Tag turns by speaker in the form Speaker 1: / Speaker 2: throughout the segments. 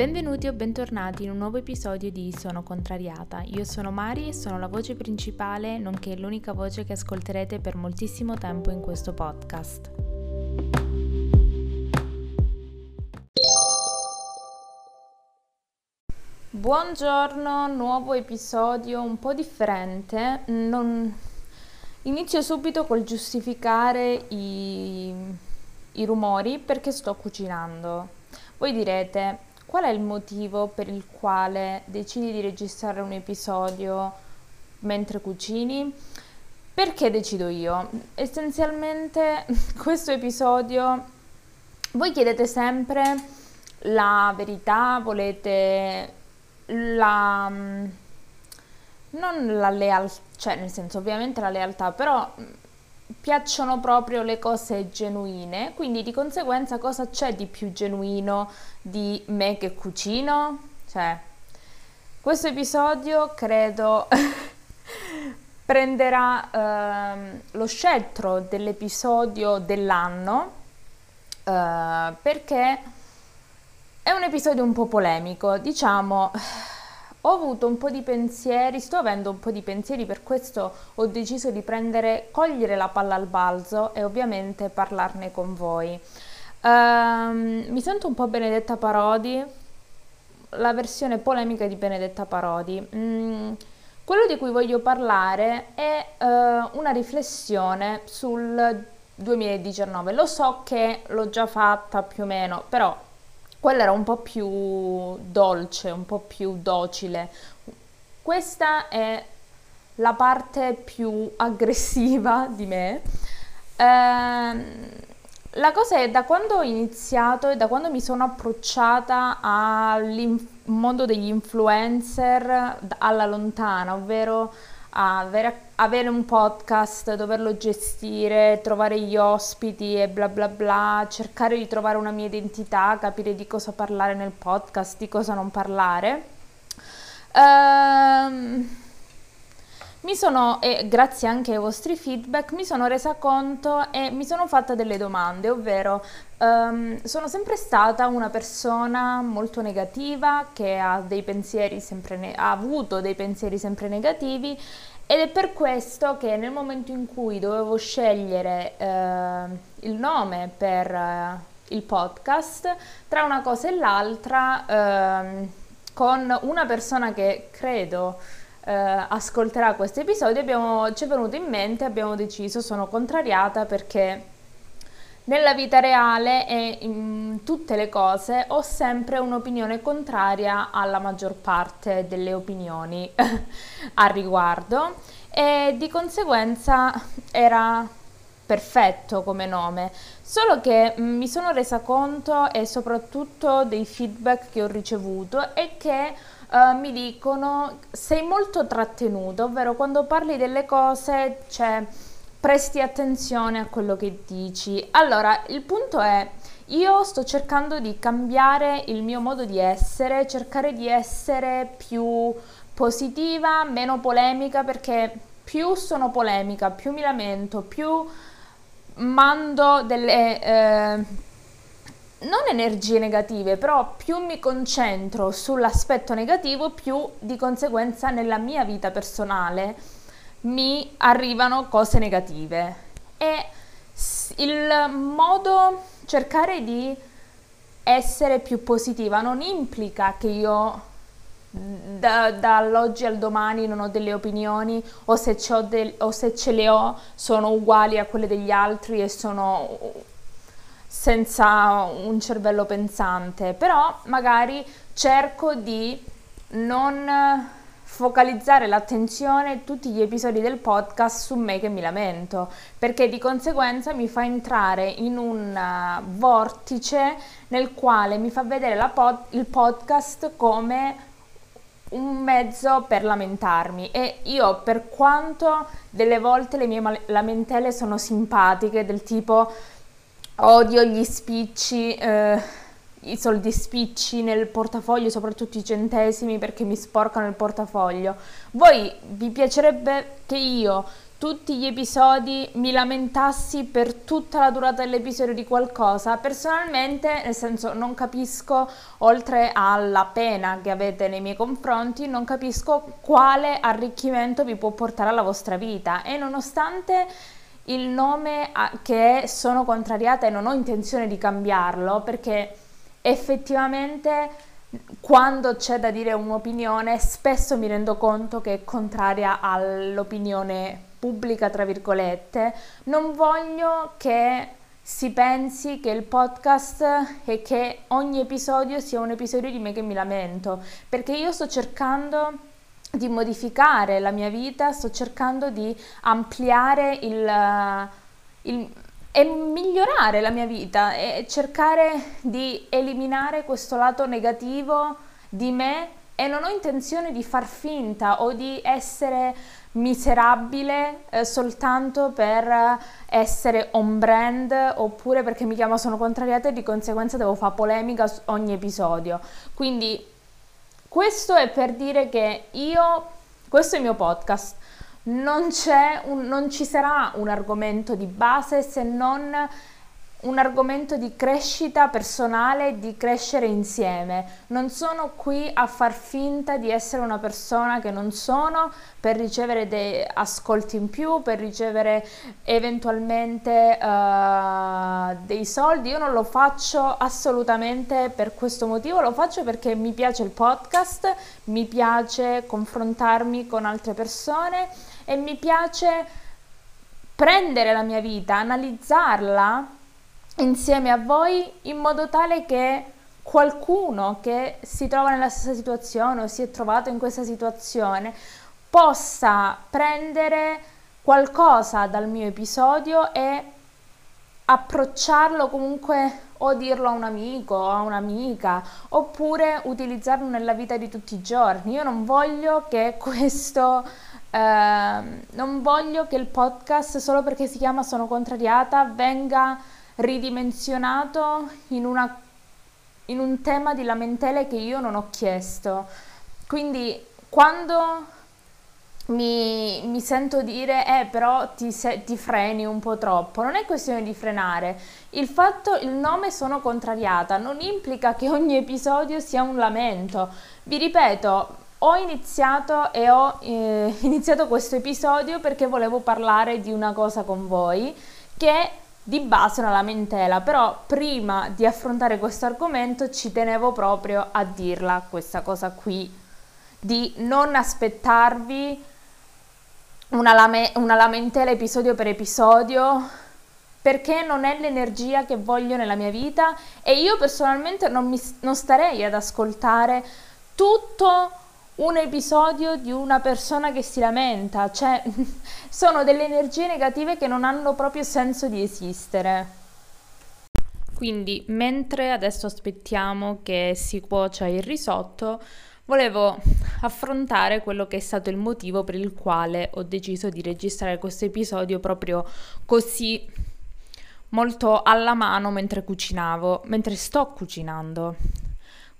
Speaker 1: Benvenuti o bentornati in un nuovo episodio di Sono Contrariata. Io sono Mari e sono la voce principale, nonché l'unica voce che ascolterete per moltissimo tempo in questo podcast. Buongiorno, nuovo episodio un po' differente. Non... Inizio subito col giustificare i... i rumori perché sto cucinando. Voi direte, qual è il motivo per il quale decidi di registrare un episodio mentre cucini? Perché decido io? Essenzialmente questo episodio voi chiedete sempre la verità, volete la non la lealtà, cioè nel senso ovviamente la lealtà, però piacciono proprio le cose genuine, quindi di conseguenza cosa c'è di più genuino di me che cucino? Cioè, questo episodio credo prenderà ehm, lo scettro dell'episodio dell'anno eh, perché è un episodio un po' polemico, diciamo ho avuto un po' di pensieri, sto avendo un po' di pensieri, per questo ho deciso di prendere, cogliere la palla al balzo e ovviamente parlarne con voi. Um, mi sento un po' Benedetta Parodi, la versione polemica di Benedetta Parodi. Mm, quello di cui voglio parlare è uh, una riflessione sul 2019. Lo so che l'ho già fatta più o meno, però quella era un po' più dolce, un po' più docile. Questa è la parte più aggressiva di me. Eh, la cosa è da quando ho iniziato e da quando mi sono approcciata al mondo degli influencer alla lontana, ovvero avere, un podcast, doverlo gestire, trovare gli ospiti e bla bla bla, cercare di trovare una mia identità, capire di cosa parlare nel podcast, di cosa non parlare. Ehm, mi sono, e grazie anche ai vostri feedback, mi sono resa conto e mi sono fatta delle domande, ovvero um, sono sempre stata una persona molto negativa che ha, dei pensieri sempre ha avuto dei pensieri sempre negativi ed è per questo che nel momento in cui dovevo scegliere uh, il nome per uh, il podcast, tra una cosa e l'altra, uh, con una persona che credo eh, ascolterà questo episodio, abbiamo, ci è venuto in mente, abbiamo deciso, sono contrariata perché nella vita reale e in tutte le cose ho sempre un'opinione contraria alla maggior parte delle opinioni a riguardo e di conseguenza era perfetto come nome, solo che mi sono resa conto e soprattutto dei feedback che ho ricevuto è che uh, mi dicono sei molto trattenuto, ovvero quando parli delle cose cioè, presti attenzione a quello che dici. Allora, il punto è, io sto cercando di cambiare il mio modo di essere, cercare di essere più positiva, meno polemica, perché più sono polemica, più mi lamento, più mando delle... Eh, non energie negative, però più mi concentro sull'aspetto negativo, più di conseguenza nella mia vita personale mi arrivano cose negative. E il modo cercare di essere più positiva non implica che io da, dall'oggi al domani non ho delle opinioni o se, del, o se ce le ho sono uguali a quelle degli altri e sono senza un cervello pensante, però magari cerco di non focalizzare l'attenzione tutti gli episodi del podcast su me che mi lamento, perché di conseguenza mi fa entrare in un uh, vortice nel quale mi fa vedere pod- il podcast come un mezzo per lamentarmi. E io per quanto delle volte le mie lamentele sono simpatiche del tipo Odio gli spicci, eh, i soldi spicci nel portafoglio, soprattutto i centesimi perché mi sporcano il portafoglio. Voi vi piacerebbe che io tutti gli episodi mi lamentassi per tutta la durata dell'episodio di qualcosa, personalmente, nel senso non capisco, oltre alla pena che avete nei miei confronti, non capisco quale arricchimento vi può portare alla vostra vita e nonostante il nome che sono contrariata e non ho intenzione di cambiarlo perché effettivamente quando c'è da dire un'opinione spesso mi rendo conto che è contraria all'opinione pubblica, tra virgolette, non voglio che si pensi che il podcast e che ogni episodio sia un episodio di me che mi lamento, perché io sto cercando di modificare la mia vita, sto cercando di ampliare il, il e migliorare la mia vita e cercare di eliminare questo lato negativo di me e non ho intenzione di far finta o di essere miserabile eh, soltanto per essere on brand oppure perché mi chiamo sono contrariata e di conseguenza devo fare polemica su ogni episodio. Quindi questo è per dire che io, questo è il mio podcast, non, un, non ci sarà un argomento di base se non un argomento di crescita personale, di crescere insieme. Non sono qui a far finta di essere una persona che non sono per ricevere dei ascolti in più, per ricevere eventualmente uh, dei soldi. Io non lo faccio assolutamente per questo motivo, lo faccio perché mi piace il podcast, mi piace confrontarmi con altre persone e mi piace prendere la mia vita, analizzarla insieme a voi in modo tale che qualcuno che si trova nella stessa situazione o si è trovato in questa situazione possa prendere qualcosa dal mio episodio e approcciarlo comunque o dirlo a un amico o a un'amica oppure utilizzarlo nella vita di tutti i giorni. Io non voglio che questo eh, non voglio che il podcast solo perché si chiama Sono contrariata venga ridimensionato in, una, in un tema di lamentele che io non ho chiesto. Quindi quando mi, mi, sento dire, eh, però ti, se, ti, freni un po' troppo. Non è questione di frenare. Il fatto, il nome sono contrariata, non implica che ogni episodio sia un lamento. Vi ripeto, ho iniziato e ho eh, iniziato questo episodio perché volevo parlare di una cosa con voi che di base una lamentela, però prima di affrontare questo argomento ci tenevo proprio a dirla questa cosa qui, di non aspettarvi una, lame- una lamentela episodio per episodio, perché non è l'energia che voglio nella mia vita e io personalmente non, mi, non starei ad ascoltare tutto un episodio di una persona che si lamenta, cioè sono delle energie negative che non hanno proprio senso di esistere. Quindi, mentre adesso aspettiamo che si cuocia il risotto, volevo affrontare quello che è stato il motivo per il quale ho deciso di registrare questo episodio proprio così molto alla mano mentre cucinavo, mentre sto cucinando.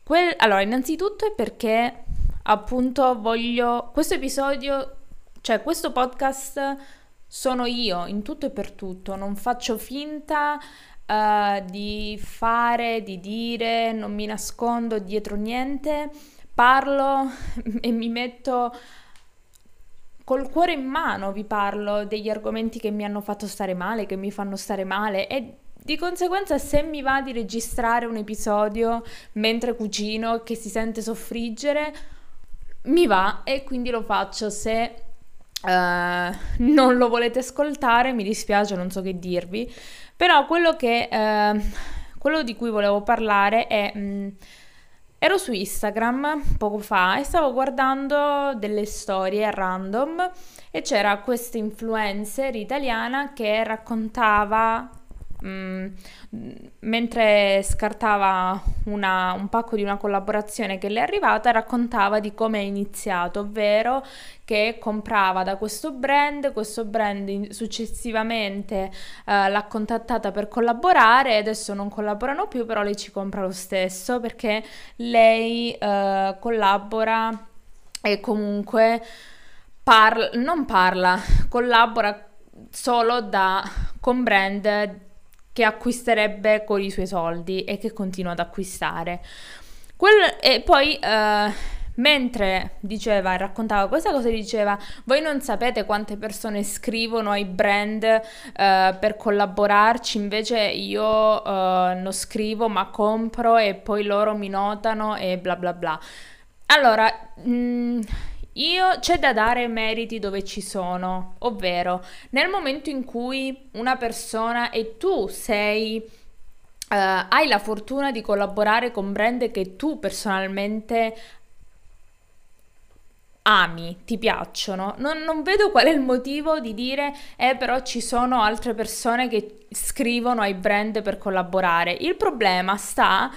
Speaker 1: Quel, allora, innanzitutto è perché appunto voglio questo episodio, cioè questo podcast sono io in tutto e per tutto, non faccio finta uh, di fare, di dire, non mi nascondo dietro niente, parlo e mi metto col cuore in mano, vi parlo degli argomenti che mi hanno fatto stare male, che mi fanno stare male. E di conseguenza, se mi va di registrare un episodio mentre cucino che si sente soffriggere, mi va e quindi lo faccio. Se uh, non lo volete ascoltare, mi dispiace, non so che dirvi. Però quello, che, uh, quello di cui volevo parlare è... Mh, mm, ero su Instagram poco fa e stavo guardando delle storie random e c'era questa influencer italiana che raccontava Mm, mentre scartava una, un pacco di una collaborazione che le è arrivata, raccontava di come è iniziato, ovvero che comprava da questo brand, questo brand successivamente eh, l'ha contattata per collaborare, adesso non collaborano più, però lei ci compra lo stesso perché lei eh, collabora e comunque parla, non parla, collabora solo da, con brand che acquisterebbe con i suoi soldi e che continua ad acquistare. Quel, e poi eh, mentre diceva raccontava questa cosa diceva voi non sapete quante persone scrivono ai brand eh, per collaborarci invece io eh, non scrivo ma compro e poi loro mi notano e bla bla bla allora mh, mm, io c'è da dare meriti dove ci sono, ovvero nel momento in cui una persona e tu sei Uh, hai la fortuna di collaborare con brand che tu personalmente ami, ti piacciono. Non, non, vedo qual è il motivo di dire, eh però ci sono altre persone che scrivono ai brand per collaborare. Il problema sta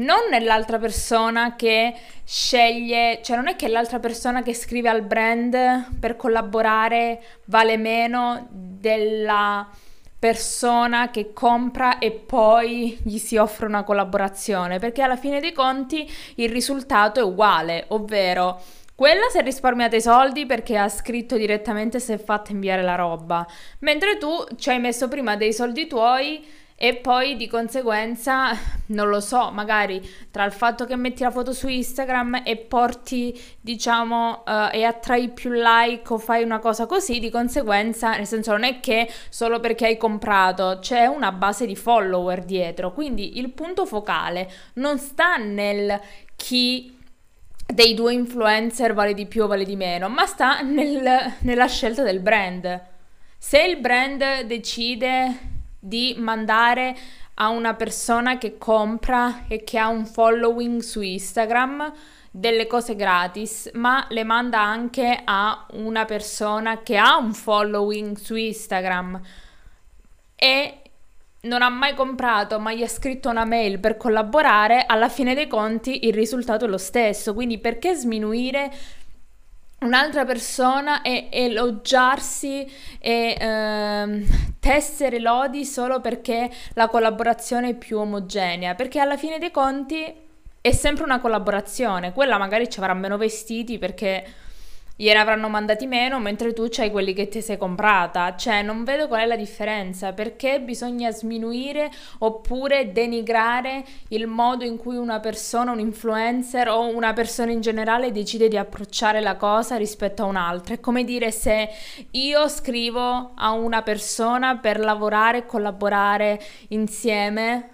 Speaker 1: non nell'altra persona che sceglie, cioè non è che l'altra persona che scrive al brand per collaborare vale meno della persona che compra e poi gli si offre una collaborazione, perché alla fine dei conti il risultato è uguale, ovvero quella si è risparmiata i soldi perché ha scritto direttamente se è fatta inviare la roba, mentre tu ci hai messo prima dei soldi tuoi e poi di conseguenza, non lo so, magari tra il fatto che metti la foto su Instagram e porti, diciamo, uh, e attrai più like o fai una cosa così, di conseguenza, nel senso non è che solo perché hai comprato, c'è una base di follower dietro, quindi il punto focale non sta nel chi dei due influencer vale di più o vale di meno, ma sta nel, nella scelta del brand. Se il brand decide di mandare a una persona che compra e che ha un following su Instagram delle cose gratis, ma le manda anche a una persona che ha un following su Instagram e non ha mai comprato, ma gli ha scritto una mail per collaborare, alla fine dei conti il risultato è lo stesso. Quindi perché sminuire un'altra persona e elogiarsi e ehm, tessere lodi solo perché la collaborazione è più omogenea, perché alla fine dei conti è sempre una collaborazione, quella magari ci avrà meno vestiti perché gliene avranno mandati meno, mentre tu c'hai quelli che ti sei comprata. Cioè, non vedo qual è la differenza, perché bisogna sminuire oppure denigrare il modo in cui una persona, un influencer o una persona in generale decide di approcciare la cosa rispetto a un'altra. È come dire se io scrivo a una persona per lavorare e collaborare insieme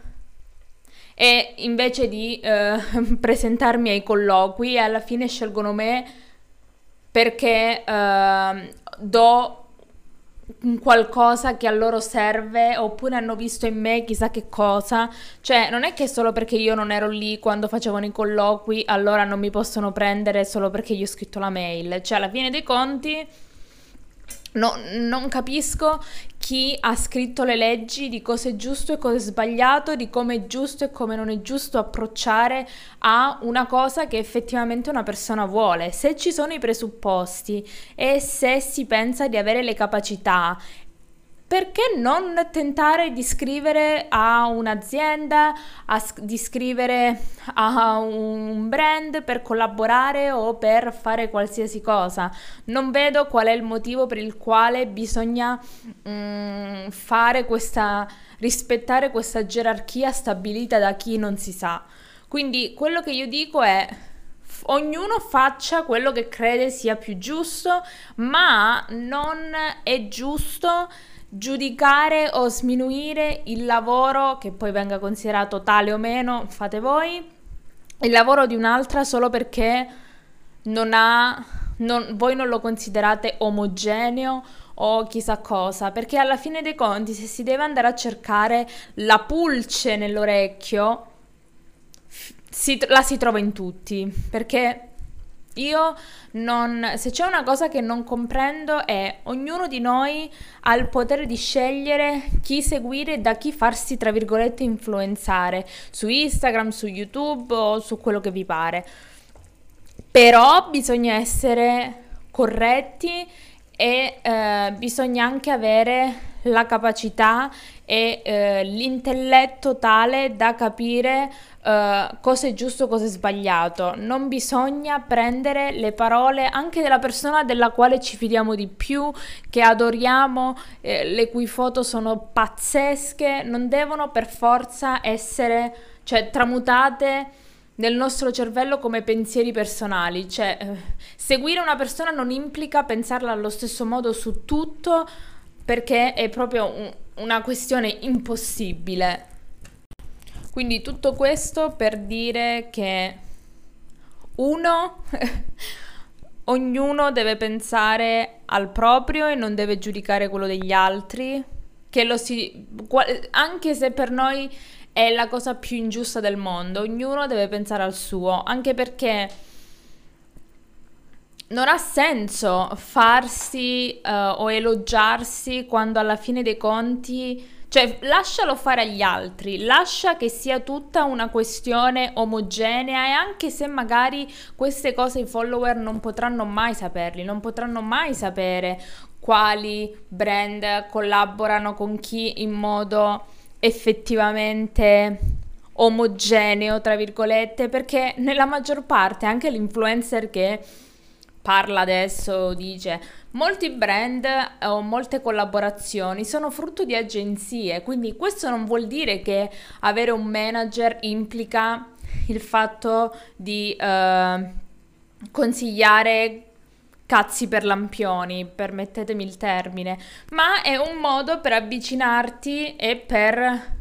Speaker 1: e invece di eh, presentarmi ai colloqui alla fine scelgono me perché uh, do qualcosa che a loro serve oppure hanno visto in me chissà che cosa. Cioè, non è che solo perché io non ero lì quando facevano i colloqui, allora non mi possono prendere solo perché gli ho scritto la mail. Cioè, alla fine dei conti No, non capisco chi ha scritto le leggi di cosa è giusto e cosa è sbagliato, di come è giusto e come non è giusto approcciare a una cosa che effettivamente una persona vuole. Se ci sono i presupposti e se si pensa di avere le capacità perché non tentare di scrivere a un'azienda, a, di scrivere a un brand per collaborare o per fare qualsiasi cosa? Non vedo qual è il motivo per il quale bisogna mm, fare questa, rispettare questa gerarchia stabilita da chi non si sa. Quindi quello che io dico è ognuno faccia quello che crede sia più giusto, ma non è giusto giudicare o sminuire il lavoro che poi venga considerato tale o meno, fate voi, il lavoro di un'altra solo perché non ha, non, voi non lo considerate omogeneo o chissà cosa, perché alla fine dei conti se si deve andare a cercare la pulce nell'orecchio, si, la si trova in tutti, perché io non, se c'è una cosa che non comprendo è ognuno di noi ha il potere di scegliere chi seguire e da chi farsi, tra virgolette, influenzare su Instagram, su YouTube o su quello che vi pare. Però bisogna essere corretti e eh, bisogna anche avere la capacità e eh, l'intelletto tale da capire uh, cosa è giusto, cosa è sbagliato. Non bisogna prendere le parole anche della persona della quale ci fidiamo di più, che adoriamo, eh, le cui foto sono pazzesche, non devono per forza essere, cioè, tramutate nel nostro cervello come pensieri personali, cioè eh, seguire una persona non implica pensarla allo stesso modo su tutto perché è proprio un, una questione impossibile. Quindi tutto questo per dire che uno, ognuno deve pensare al proprio e non deve giudicare quello degli altri, che lo si, anche se per noi è la cosa più ingiusta del mondo, ognuno deve pensare al suo, anche perché non ha senso farsi uh, o elogiarsi quando alla fine dei conti cioè, lascialo fare agli altri, lascia che sia tutta una questione omogenea e anche se magari queste cose i follower non potranno mai saperli, non potranno mai sapere quali brand collaborano con chi in modo effettivamente omogeneo, tra virgolette, perché nella maggior parte anche l'influencer che parla adesso dice molti brand o molte collaborazioni sono frutto di agenzie, quindi questo non vuol dire che avere un manager implica il fatto di uh, consigliare cazzi per lampioni, permettetemi il termine, ma è un modo per avvicinarti e per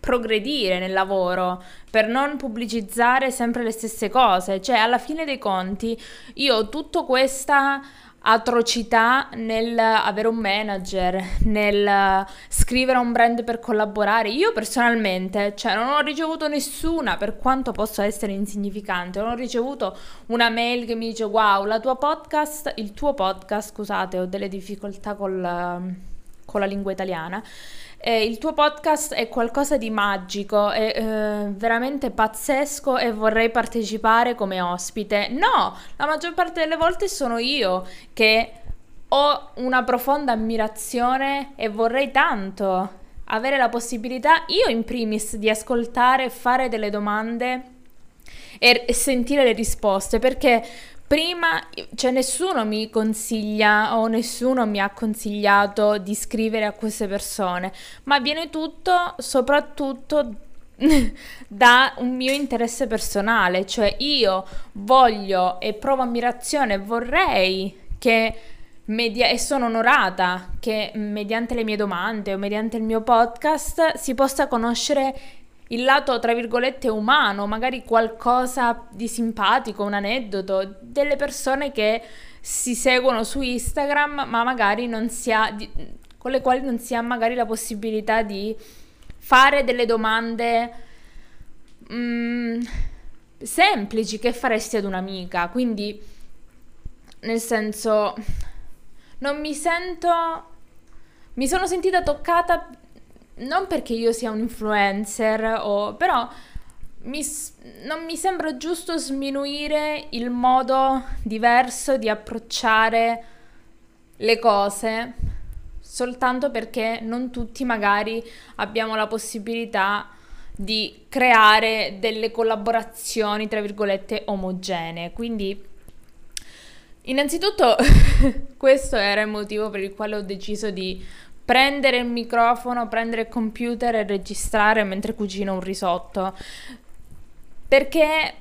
Speaker 1: progredire nel lavoro, per non pubblicizzare sempre le stesse cose. Cioè, alla fine dei conti, io ho tutta questa atrocità nel avere un manager, nel scrivere un brand per collaborare. Io personalmente, cioè, non ho ricevuto nessuna, per quanto possa essere insignificante, non ho ricevuto una mail che mi dice "Wow, la tua podcast, il tuo podcast, scusate, ho delle difficoltà col, con la lingua italiana" eh, il tuo podcast è qualcosa di magico, è eh, veramente pazzesco e vorrei partecipare come ospite. No, la maggior parte delle volte sono io che ho una profonda ammirazione e vorrei tanto avere la possibilità, io in primis, di ascoltare, fare delle domande e, sentire le risposte, perché Prima, cioè nessuno mi consiglia o nessuno mi ha consigliato di scrivere a queste persone, ma viene tutto soprattutto da un mio interesse personale, cioè io voglio e provo ammirazione, vorrei che media- e sono onorata che mediante le mie domande o mediante il mio podcast si possa conoscere il lato, tra virgolette, umano, magari qualcosa di simpatico, un aneddoto, delle persone che si seguono su Instagram, ma magari non si ha, di, con le quali non si ha magari la possibilità di fare delle domande mm, semplici che faresti ad un'amica. Quindi, nel senso, non mi sento... Mi sono sentita toccata non perché io sia un influencer, o, però mi, non mi sembra giusto sminuire il modo diverso di approcciare le cose soltanto perché non tutti magari abbiamo la possibilità di creare delle collaborazioni tra virgolette omogenee. Quindi innanzitutto questo era il motivo per il quale ho deciso di prendere il microfono, prendere il computer e registrare mentre cucino un risotto. Perché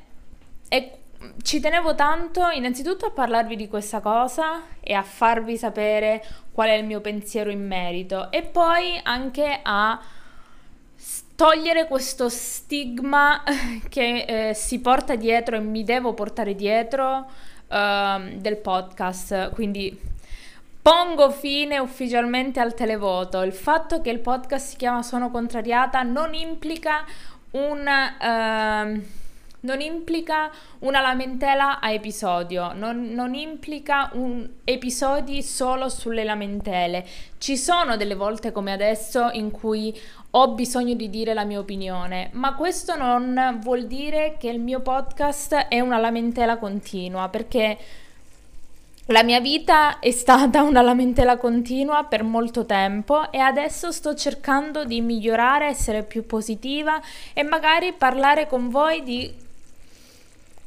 Speaker 1: è, ci tenevo tanto innanzitutto a parlarvi di questa cosa e a farvi sapere qual è il mio pensiero in merito e poi anche a togliere questo stigma che eh, si porta dietro e mi devo portare dietro uh, del podcast. Quindi Pongo fine ufficialmente al televoto. Il fatto che il podcast si chiama Sono contrariata non implica un... Uh, non implica una lamentela a episodio, non, non, implica un episodi solo sulle lamentele. Ci sono delle volte come adesso in cui ho bisogno di dire la mia opinione, ma questo non vuol dire che il mio podcast è una lamentela continua, perché la mia vita è stata una lamentela continua per molto tempo e adesso sto cercando di migliorare, essere più positiva e magari parlare con voi di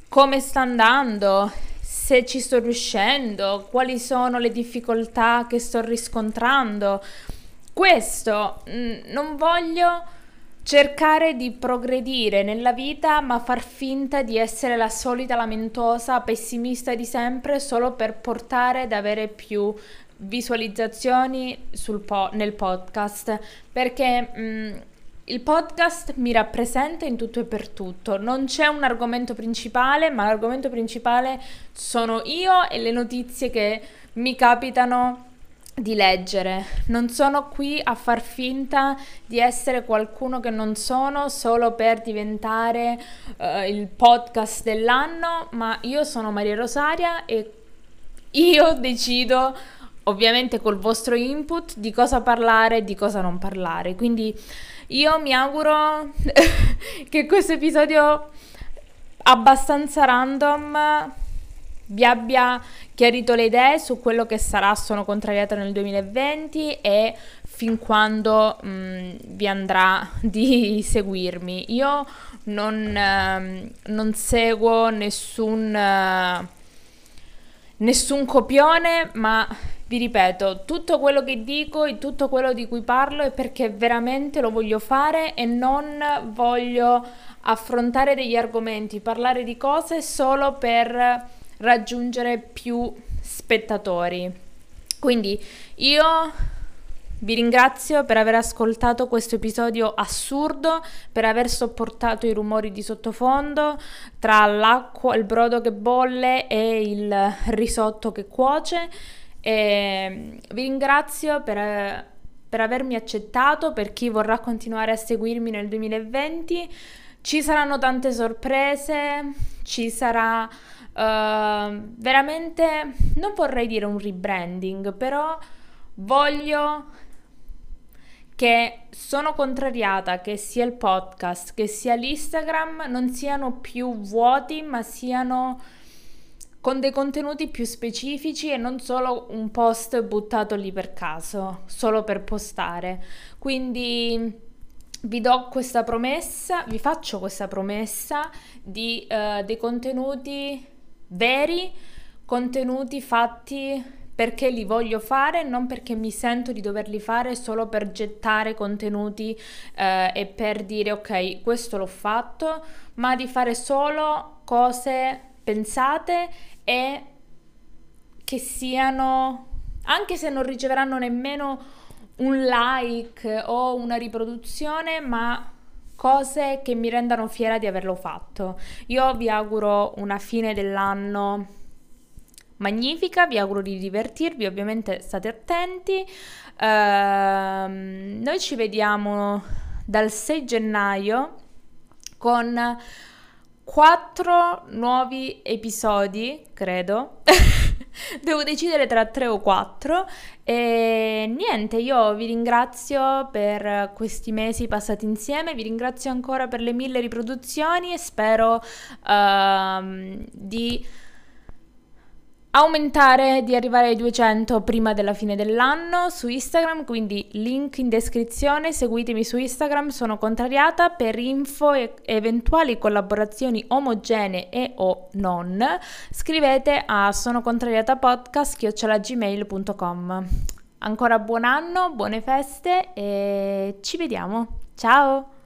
Speaker 1: come sta andando, se ci sto riuscendo, quali sono le difficoltà che sto riscontrando. Questo mm, non voglio cercare di progredire nella vita, ma far finta di essere la solita lamentosa, pessimista di sempre, solo per portare ad avere più visualizzazioni po- nel podcast, perché mh, mm, il podcast mi rappresenta in tutto e per tutto, non c'è un argomento principale, ma l'argomento principale sono io e le notizie che mi capitano di leggere. Non sono qui a far finta di essere qualcuno che non sono solo per diventare uh, il podcast dell'anno, ma io sono Maria Rosaria e io decido, ovviamente col vostro input, di cosa parlare e di cosa non parlare. Quindi io mi auguro che questo episodio abbastanza random vi abbia chiarito le idee su quello che sarà Sono contrariata nel 2020 e fin quando mh, mm, vi andrà di seguirmi. Io non, eh, non seguo nessun, eh, nessun copione, ma vi ripeto, tutto quello che dico e tutto quello di cui parlo è perché veramente lo voglio fare e non voglio affrontare degli argomenti, parlare di cose solo per raggiungere più spettatori. Quindi io vi ringrazio per aver ascoltato questo episodio assurdo, per aver sopportato i rumori di sottofondo tra l'acqua, il brodo che bolle e il risotto che cuoce. E vi ringrazio per, per avermi accettato, per chi vorrà continuare a seguirmi nel 2020. Ci saranno tante sorprese, ci sarà uh, veramente, non vorrei dire un rebranding, però voglio che sono contrariata che sia il podcast che sia l'Instagram non siano più vuoti, ma siano con dei contenuti più specifici e non solo un post buttato lì per caso, solo per postare. Quindi vi do questa promessa, vi faccio questa promessa di uh, dei contenuti veri, contenuti fatti perché li voglio fare, non perché mi sento di doverli fare solo per gettare contenuti eh, e per dire ok, questo l'ho fatto, ma di fare solo cose pensate e che siano, anche se non riceveranno nemmeno un like o una riproduzione, ma cose che mi rendano fiera di averlo fatto. Io vi auguro una fine dell'anno magnifica, vi auguro di divertirvi, ovviamente state attenti. Uh, noi ci vediamo dal 6 gennaio con quattro nuovi episodi, credo. Devo decidere tra tre o quattro. E niente, io vi ringrazio per questi mesi passati insieme, vi ringrazio ancora per le mille riproduzioni e spero uh, di aumentare, di arrivare ai 200 prima della fine dell'anno su Instagram, quindi link in descrizione, seguitemi su Instagram, sono contrariata per info e eventuali collaborazioni omogenee e o non, scrivete a sonocontrariatapodcast.gmail.com Ancora buon anno, buone feste e ci vediamo. Ciao!